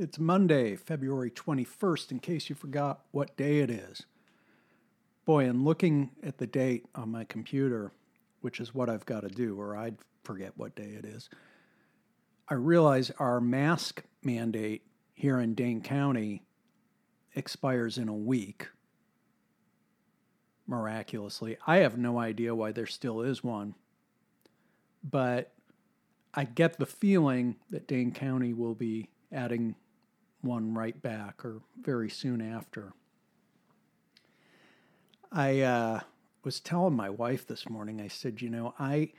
It's Monday, February 21st, in case you forgot what day it is. Boy, and looking at the date on my computer, which is what I've got to do, or I'd forget what day it is, I realize our mask mandate here in Dane County expires in a week. Miraculously. I have no idea why there still is one. But I get the feeling that Dane County will be adding one right back or very soon after. I uh, was telling my wife this morning, I said, you know, I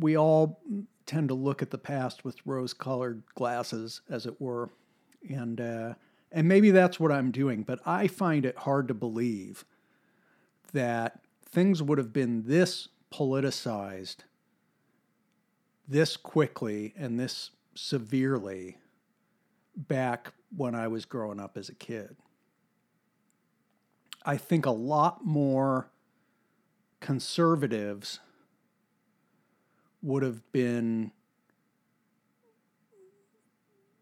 we all tend to look at the past with rose-colored glasses, as it were, and uh, and maybe that's what I'm doing. But I find it hard to believe that things would have been this politicized, this quickly, and this severely back when I was growing up as a kid. I think a lot more conservatives would have been,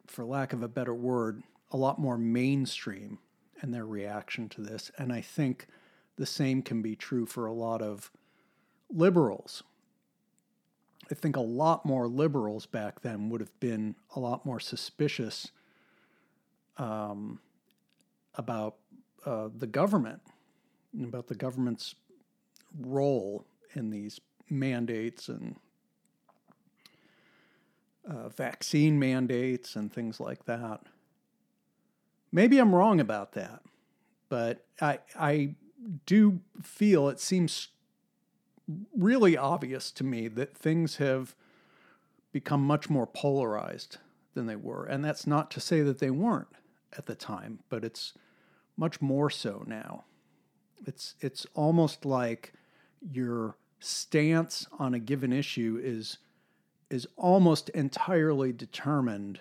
for lack of a better word, a lot more mainstream in their reaction to this. And I think the same can be true for a lot of liberals. I think a lot more liberals back then would have been a lot more suspicious um, about uh, the government, and about the government's role in these mandates and uh, vaccine mandates and things like that. Maybe I'm wrong about that, but I I do feel it seems really obvious to me that things have become much more polarized than they were, and that's not to say that they weren't at the time, but it's much more so now. It's it's almost like your stance on a given issue is is almost entirely determined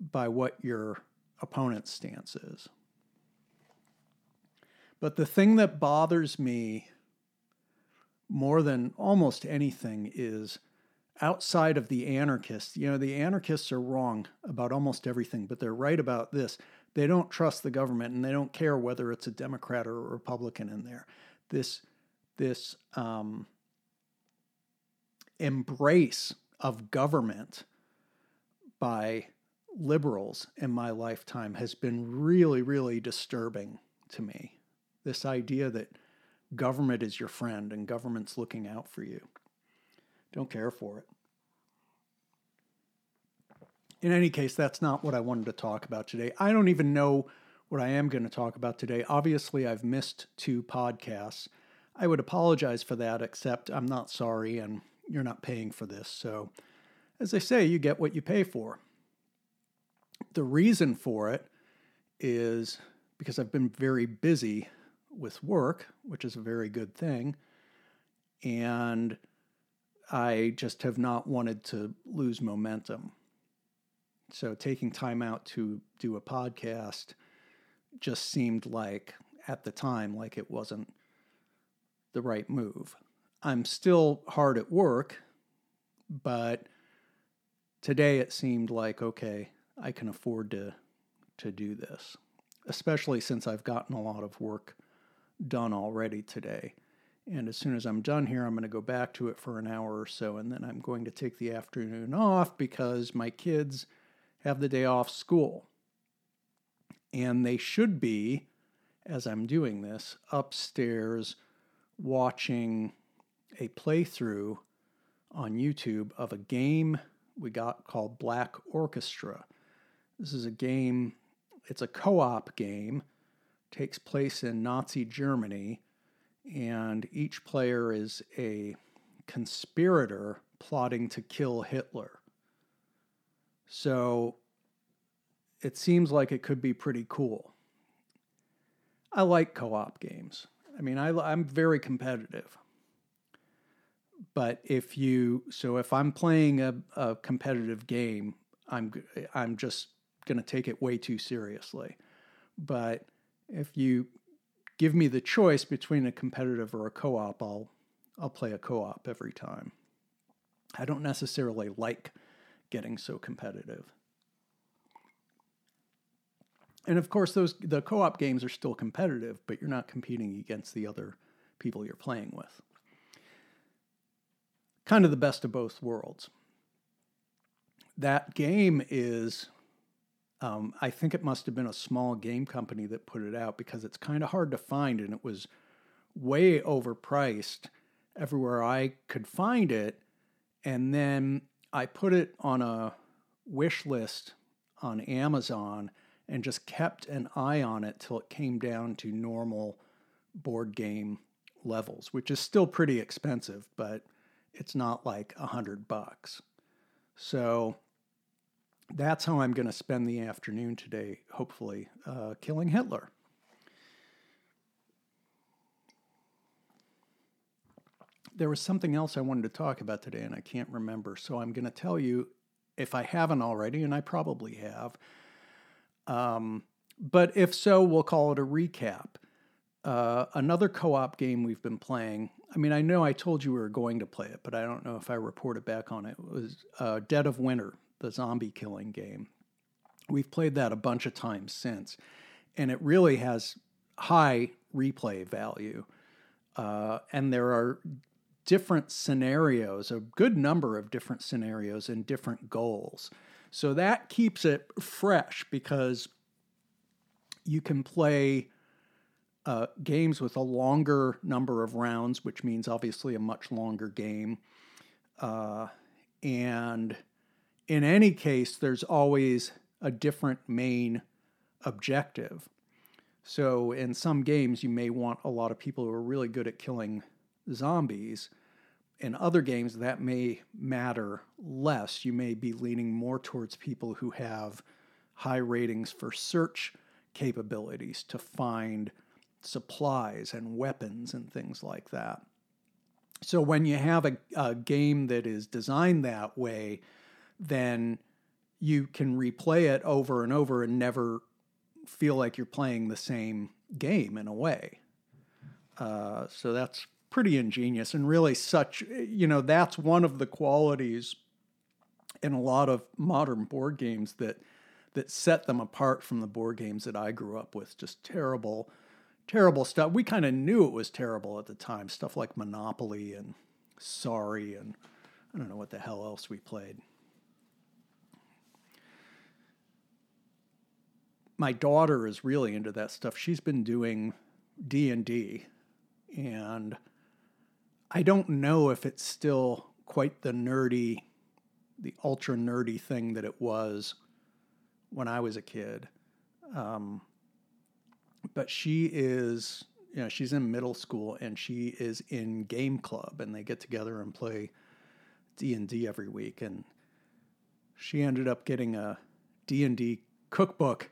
by what your opponent's stance is. But the thing that bothers me more than almost anything is outside of the anarchists. You know, the anarchists are wrong about almost everything, but they're right about this. They don't trust the government and they don't care whether it's a Democrat or a Republican in there. This this um, embrace of government by liberals in my lifetime has been really, really disturbing to me. This idea that government is your friend and government's looking out for you. Don't care for it. In any case, that's not what I wanted to talk about today. I don't even know what I am going to talk about today. Obviously, I've missed two podcasts. I would apologize for that, except I'm not sorry and you're not paying for this. So, as I say, you get what you pay for. The reason for it is because I've been very busy with work, which is a very good thing. And I just have not wanted to lose momentum. So taking time out to do a podcast just seemed like, at the time, like it wasn't the right move. I'm still hard at work, but today it seemed like, okay, I can afford to, to do this, especially since I've gotten a lot of work done already today. And as soon as I'm done here, I'm going to go back to it for an hour or so, and then I'm going to take the afternoon off because my kids have the day off school. And they should be, as I'm doing this, upstairs watching a playthrough on YouTube of a game we got called Black Orchestra. This is a game, it's a co op game takes place in Nazi Germany, and each player is a conspirator plotting to kill Hitler. So it seems like it could be pretty cool. I like co op games. I mean, I, I'm very competitive. But if you, so if I'm playing a, a competitive game, I'm, I'm just going to take it way too seriously. But if you give me the choice between a competitive or a co-op, I'll I'll play a co-op every time. I don't necessarily like getting so competitive. And of course, those the co-op games are still competitive, but you're not competing against the other people you're playing with. Kind of the best of both worlds. That game is, um, I think it must have been a small game company that put it out because it's kind of hard to find and it was way overpriced everywhere I could find it. And then I put it on a wish list on Amazon and just kept an eye on it till it came down to normal board game levels, which is still pretty expensive, but it's not like a hundred bucks. So that's how I'm going to spend the afternoon today, hopefully, uh, killing Hitler. There was something else I wanted to talk about today, and I can't remember. So I'm going to tell you if I haven't already, and I probably have. Um, but if so, we'll call it a recap. Uh, another co op game we've been playing. I mean, I know I told you we were going to play it, but I don't know if I reported back on it. it was uh, Dead of Winter, the zombie killing game. We've played that a bunch of times since, and it really has high replay value. Uh, and there are different scenarios, a good number of different scenarios and different goals. So that keeps it fresh because you can play uh, games with a longer number of rounds, which means obviously a much longer game. Uh, and in any case, there's always a different main objective. So in some games, you may want a lot of people who are really good at killing zombies. In other games, that may matter less. You may be leaning more towards people who have high ratings for search capabilities to find supplies and weapons and things like that. So when you have a, a game that is designed that way, then you can replay it over and over and never feel like you're playing the same game in a way. Uh, so that's pretty ingenious and really such, you know, that's one of the qualities in a lot of modern board games that that set them apart from the board games that I grew up with. Just terrible, terrible stuff. We kind of knew it was terrible at the time. Stuff like Monopoly and Sorry and I don't know what the hell else we played. My daughter is really into that stuff. She's been doing D and D, and I don't know if it's still quite the nerdy, the ultra nerdy thing that it was when I was a kid. Um, but she is, you know, she's in middle school and she is in game club, and they get together and play D and D every week. And she ended up getting a D and D cookbook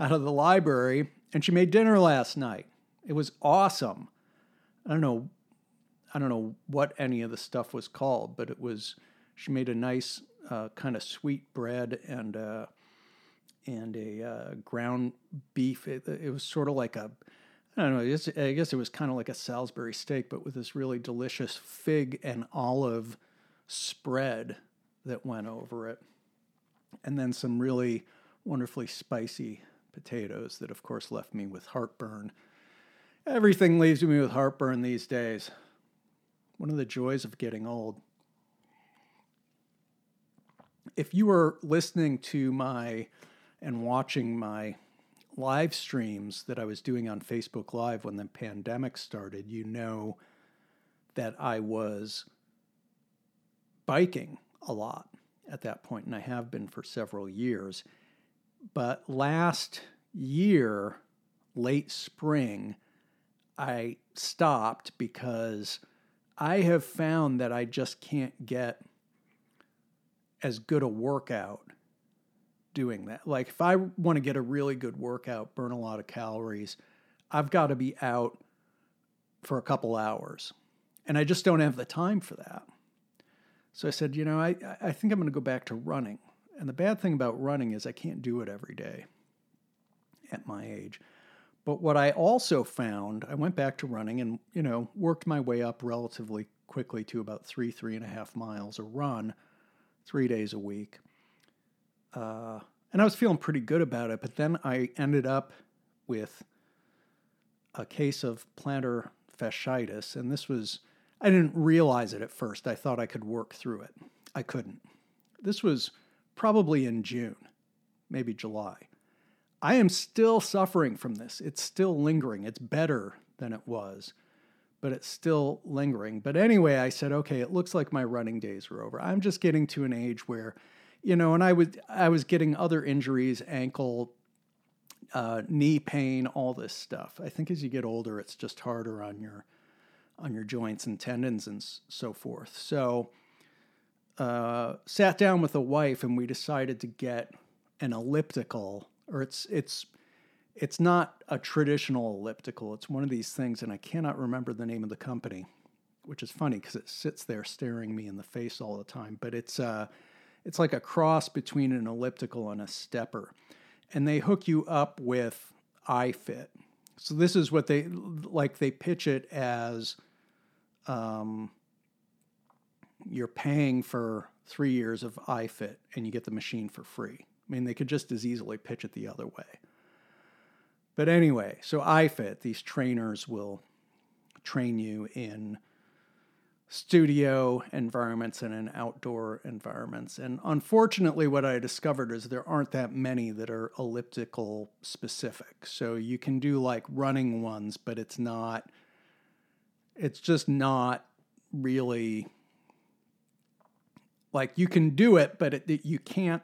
out of the library, and she made dinner last night. It was awesome. I don't know, I don't know what any of the stuff was called, but it was. She made a nice uh, kind of sweet bread and uh, and a uh, ground beef. It, it, was sort of like a. I don't know. I guess, I guess it was kind of like a Salisbury steak, but with this really delicious fig and olive spread that went over it, and then some really wonderfully spicy potatoes that, of course, left me with heartburn. Everything leaves me with heartburn these days. One of the joys of getting old. If you were listening to my and watching my live streams that I was doing on Facebook Live when the pandemic started, you know that I was biking a lot at that point, and I have been for several years. But last year, late spring, I stopped because I have found that I just can't get as good a workout doing that. Like, if I want to get a really good workout, burn a lot of calories, I've got to be out for a couple hours. And I just don't have the time for that. So I said, you know, I, I think I'm going to go back to running. And the bad thing about running is I can't do it every day at my age. But what I also found, I went back to running and, you know, worked my way up relatively quickly to about three, three and a half miles a run, three days a week. Uh, And I was feeling pretty good about it, but then I ended up with a case of plantar fasciitis. And this was, I didn't realize it at first. I thought I could work through it. I couldn't. This was probably in June, maybe July. I am still suffering from this. It's still lingering. It's better than it was, but it's still lingering. But anyway, I said, okay, it looks like my running days are over. I'm just getting to an age where, you know, and I was I was getting other injuries, ankle, uh, knee pain, all this stuff. I think as you get older, it's just harder on your on your joints and tendons and so forth. So, uh, sat down with a wife and we decided to get an elliptical or it's it's it's not a traditional elliptical. It's one of these things, and I cannot remember the name of the company, which is funny because it sits there staring me in the face all the time. But it's uh, it's like a cross between an elliptical and a stepper, and they hook you up with iFit. So this is what they like. They pitch it as, um, you're paying for three years of iFit, and you get the machine for free. I mean, they could just as easily pitch it the other way. But anyway, so iFit, these trainers will train you in studio environments and in outdoor environments. And unfortunately, what I discovered is there aren't that many that are elliptical specific. So you can do like running ones, but it's not, it's just not really like you can do it, but it, it, you can't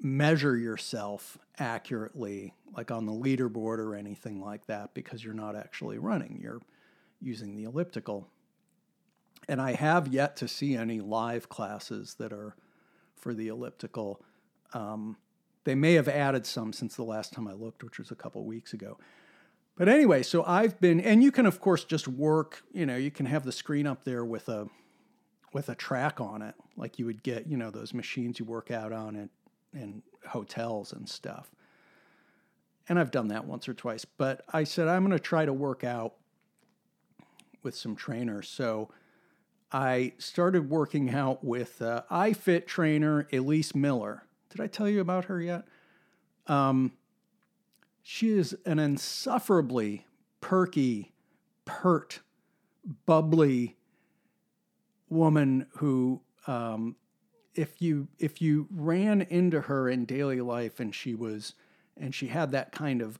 measure yourself accurately, like on the leaderboard or anything like that, because you're not actually running. You're using the elliptical. And I have yet to see any live classes that are for the elliptical. Um, they may have added some since the last time I looked, which was a couple weeks ago. But anyway, so I've been, and you can of course just work. You know, you can have the screen up there with a with a track on it, like you would get, you know, those machines you work out on in hotels and stuff. And I've done that once or twice, but I said I'm going to try to work out with some trainers. So I started working out with uh, iFit trainer Elyse Miller. Did I tell you about her yet? Um, she is an insufferably perky, pert, bubbly woman who um, if you if you ran into her in daily life and she was and she had that kind of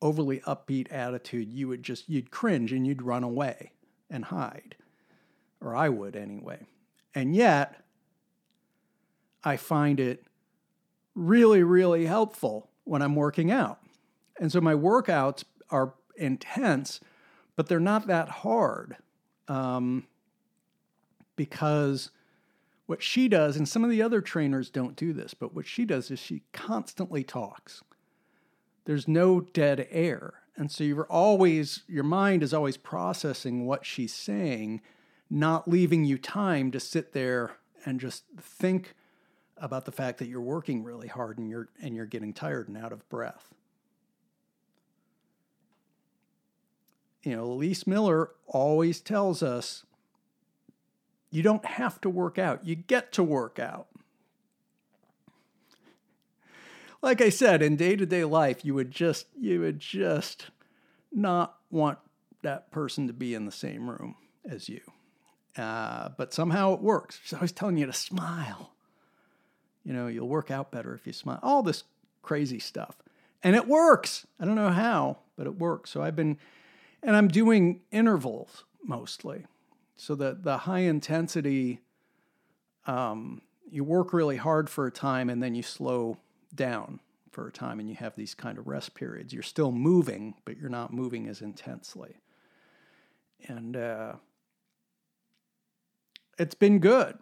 overly upbeat attitude, you would just you'd cringe and you'd run away and hide. Or I would anyway. And yet I find it really really helpful when I'm working out. And so my workouts are intense, but they're not that hard. Um, because what she does, and some of the other trainers don't do this, but what she does is she constantly talks. There's no dead air. And so you're always, your mind is always processing what she's saying, not leaving you time to sit there and just think about the fact that you're working really hard and you're and you're getting tired and out of breath. You know, Elyse Miller always tells us you don't have to work out, you get to work out. Like I said, in day-to-day life, you would just you would just not want that person to be in the same room as you. Uh, but somehow it works. She's always telling you to smile. You know, you'll work out better if you smile. All this crazy stuff. And it works. I don't know how, but it works. So I've been, and I'm doing intervals mostly. So the the high intensity, um, you work really hard for a time and then you slow down for a time and you have these kind of rest periods. You're still moving, but you're not moving as intensely. And uh, it's been good.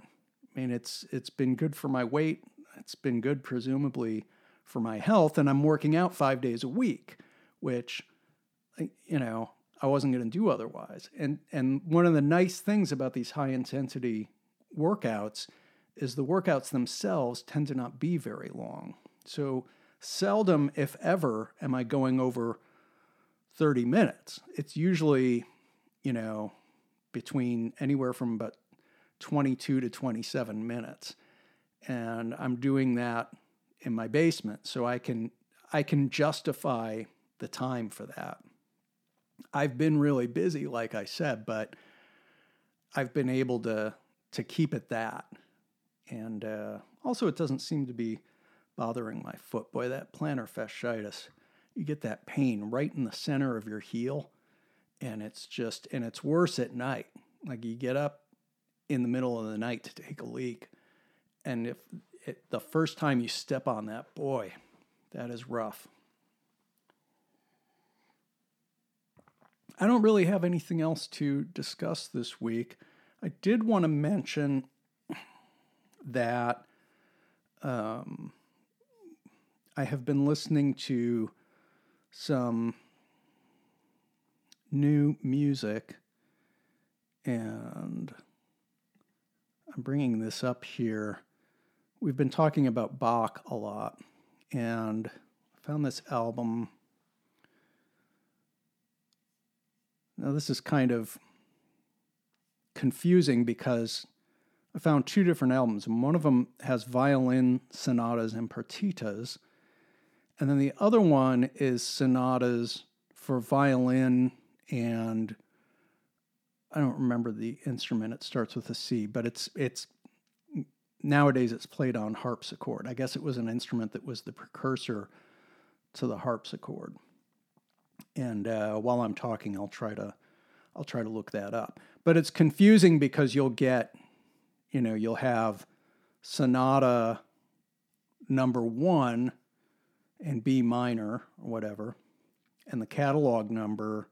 I mean, it's it's been good for my weight. It's been good, presumably, for my health. And I'm working out five days a week, which, you know, I wasn't going to do otherwise. And and one of the nice things about these high intensity workouts is the workouts themselves tend to not be very long. So seldom, if ever, am I going over 30 minutes. It's usually, you know, between anywhere from about 22 to 27 minutes. And I'm doing that in my basement, so I can I can justify the time for that. I've been really busy, like I said, but I've been able to to keep it that, and uh, also it doesn't seem to be bothering my foot. Boy, that plantar fasciitis, you get that pain right in the center of your heel, and it's just and it's worse at night. Like you get up in the middle of the night to take a leak, and if it, the first time you step on that, boy, that is rough. I don't really have anything else to discuss this week. I did want to mention that um, I have been listening to some new music, and I'm bringing this up here. We've been talking about Bach a lot, and I found this album. Now, this is kind of confusing because I found two different albums, and one of them has violin sonatas and partitas, and then the other one is sonatas for violin and I don't remember the instrument. It starts with a C, but it's it's nowadays it's played on harpsichord. I guess it was an instrument that was the precursor to the harpsichord. And uh, while I'm talking, I'll try to I'll try to look that up. But it's confusing because you'll get, you know, you'll have sonata number one in B minor or whatever, and the catalog number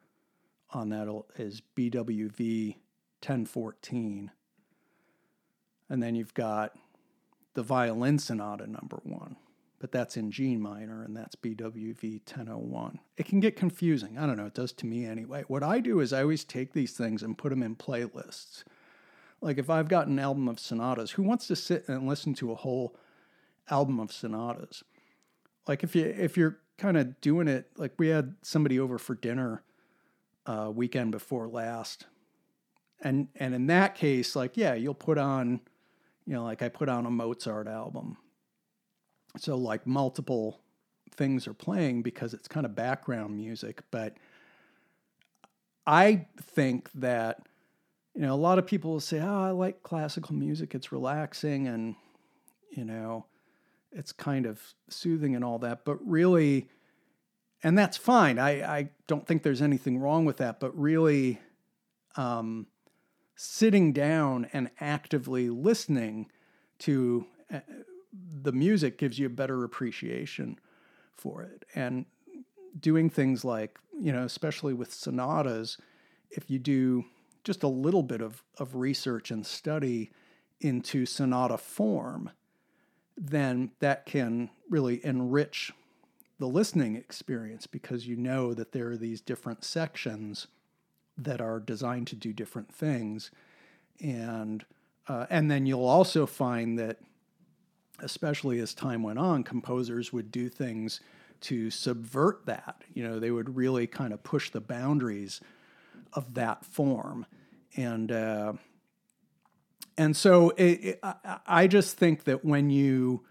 on that is BWV 1014. And then you've got the violin sonata number one, but that's in G minor and that's BWV 1001. It can get confusing. I don't know, it does to me anyway. What I do is I always take these things and put them in playlists. Like if I've got an album of sonatas, who wants to sit and listen to a whole album of sonatas? Like if you if you're kind of doing it, like we had somebody over for dinner uh, weekend before last, and and in that case, like yeah, you'll put on, you know, like I put on a Mozart album, so like multiple things are playing because it's kind of background music, but I think that you know a lot of people will say, "Oh, I like classical music; it's relaxing and you know, it's kind of soothing and all that." But really, and that's fine. I, I don't think there's anything wrong with that, but really um, sitting down and actively listening to uh, the music gives you a better appreciation for it. And doing things like, you know, especially with sonatas, if you do just a little bit of, of research and study into sonata form, then that can really enrich the listening experience because you know that there are these different sections that are designed to do different things and uh, and then you'll also find that especially as time went on composers would do things to subvert that you know they would really kind of push the boundaries of that form and uh, and so it, it, I, I just think that when you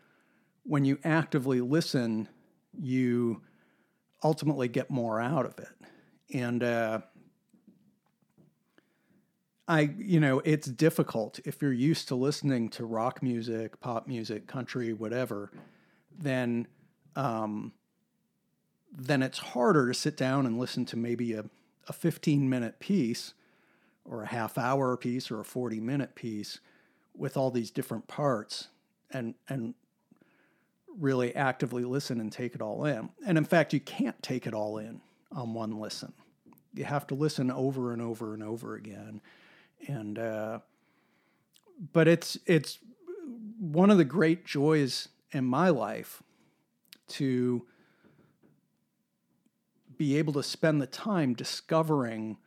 when you actively listen you ultimately get more out of it. And uh, I, you know, it's difficult if you're used to listening to rock music, pop music, country, whatever. Then, um, then it's harder to sit down and listen to maybe a, a 15 minute piece or a half hour piece or a 40 minute piece with all these different parts and and really actively listen and take it all in. And in fact, you can't take it all in on one listen. You have to listen over and over and over again. And uh, but it's it's one of the great joys in my life to be able to spend the time discovering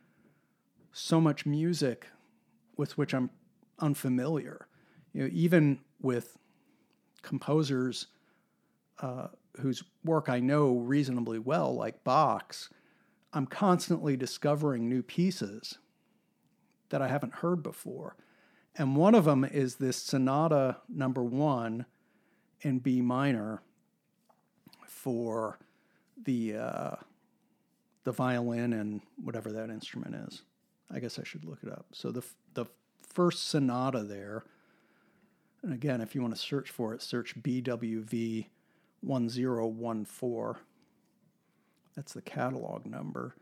so much music with which I'm unfamiliar. You know, even with composers uh, whose work I know reasonably well, like Bach's, I'm constantly discovering new pieces that I haven't heard before. And one of them is this sonata number one in B minor for the uh, the violin and whatever that instrument is. I guess I should look it up. So the the first sonata there, and again, if you want to search for it, search BWV one zero one four. That's the catalog number,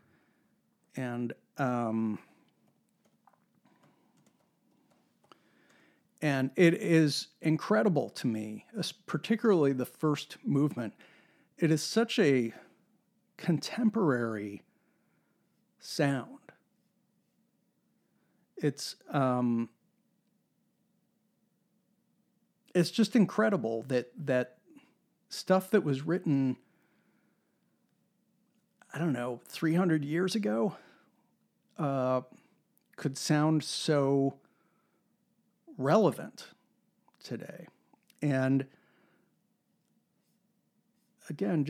and um, and it is incredible to me, particularly the first movement. It is such a contemporary sound. It's um, it's just incredible that that stuff that was written I don't know 300 years ago uh, could sound so relevant today. And again,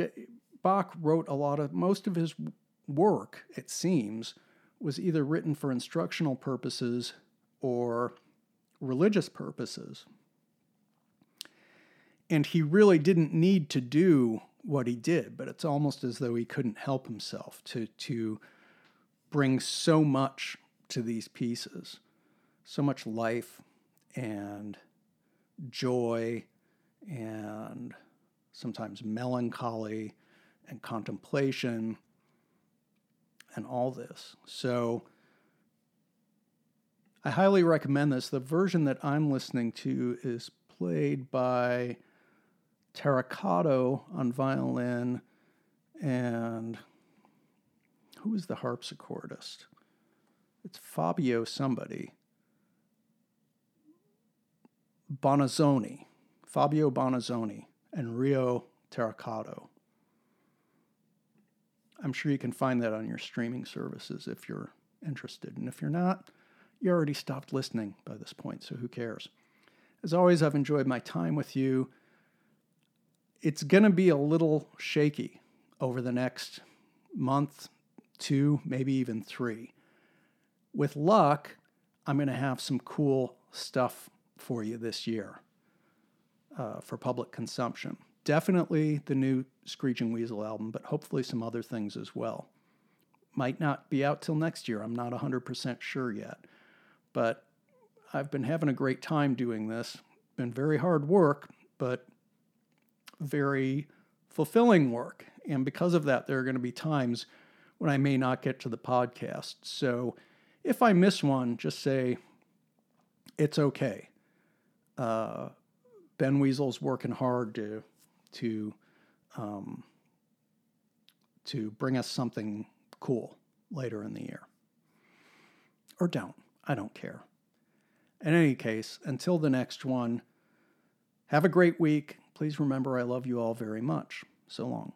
Bach wrote a lot of, most of his work, it seems, was either written for instructional purposes or religious purposes. And he really didn't need to do what he did, but it's almost as though he couldn't help himself to, to bring so much to these pieces, so much life and joy and sometimes melancholy and contemplation and all this. So I highly recommend this. The version that I'm listening to is played by Terakado on violin and who is the harpsichordist? It's Fabio somebody. Bonizzoni, Fabio Bonizzoni, and Ryo Terakado. I'm sure you can find that on your streaming services if you're interested. And if you're not, you already stopped listening by this point, so who cares? As always, I've enjoyed my time with you. It's going to be a little shaky over the next month, two, maybe even three. With luck, I'm going to have some cool stuff for you this year uh, for public consumption. Definitely the new Screeching Weasel album, but hopefully some other things as well. Might not be out till next year. I'm not 100% sure yet. But I've been having a great time doing this. Been very hard work, but very fulfilling work. And because of that, there are going to be times when I may not get to the podcast. So if I miss one, just say, it's okay uh, Ben Weasel's working hard to to um, to bring us something cool later in the year. Or don't. I don't care. In any case, until the next one, have a great week. Please remember I love you all very much. So long.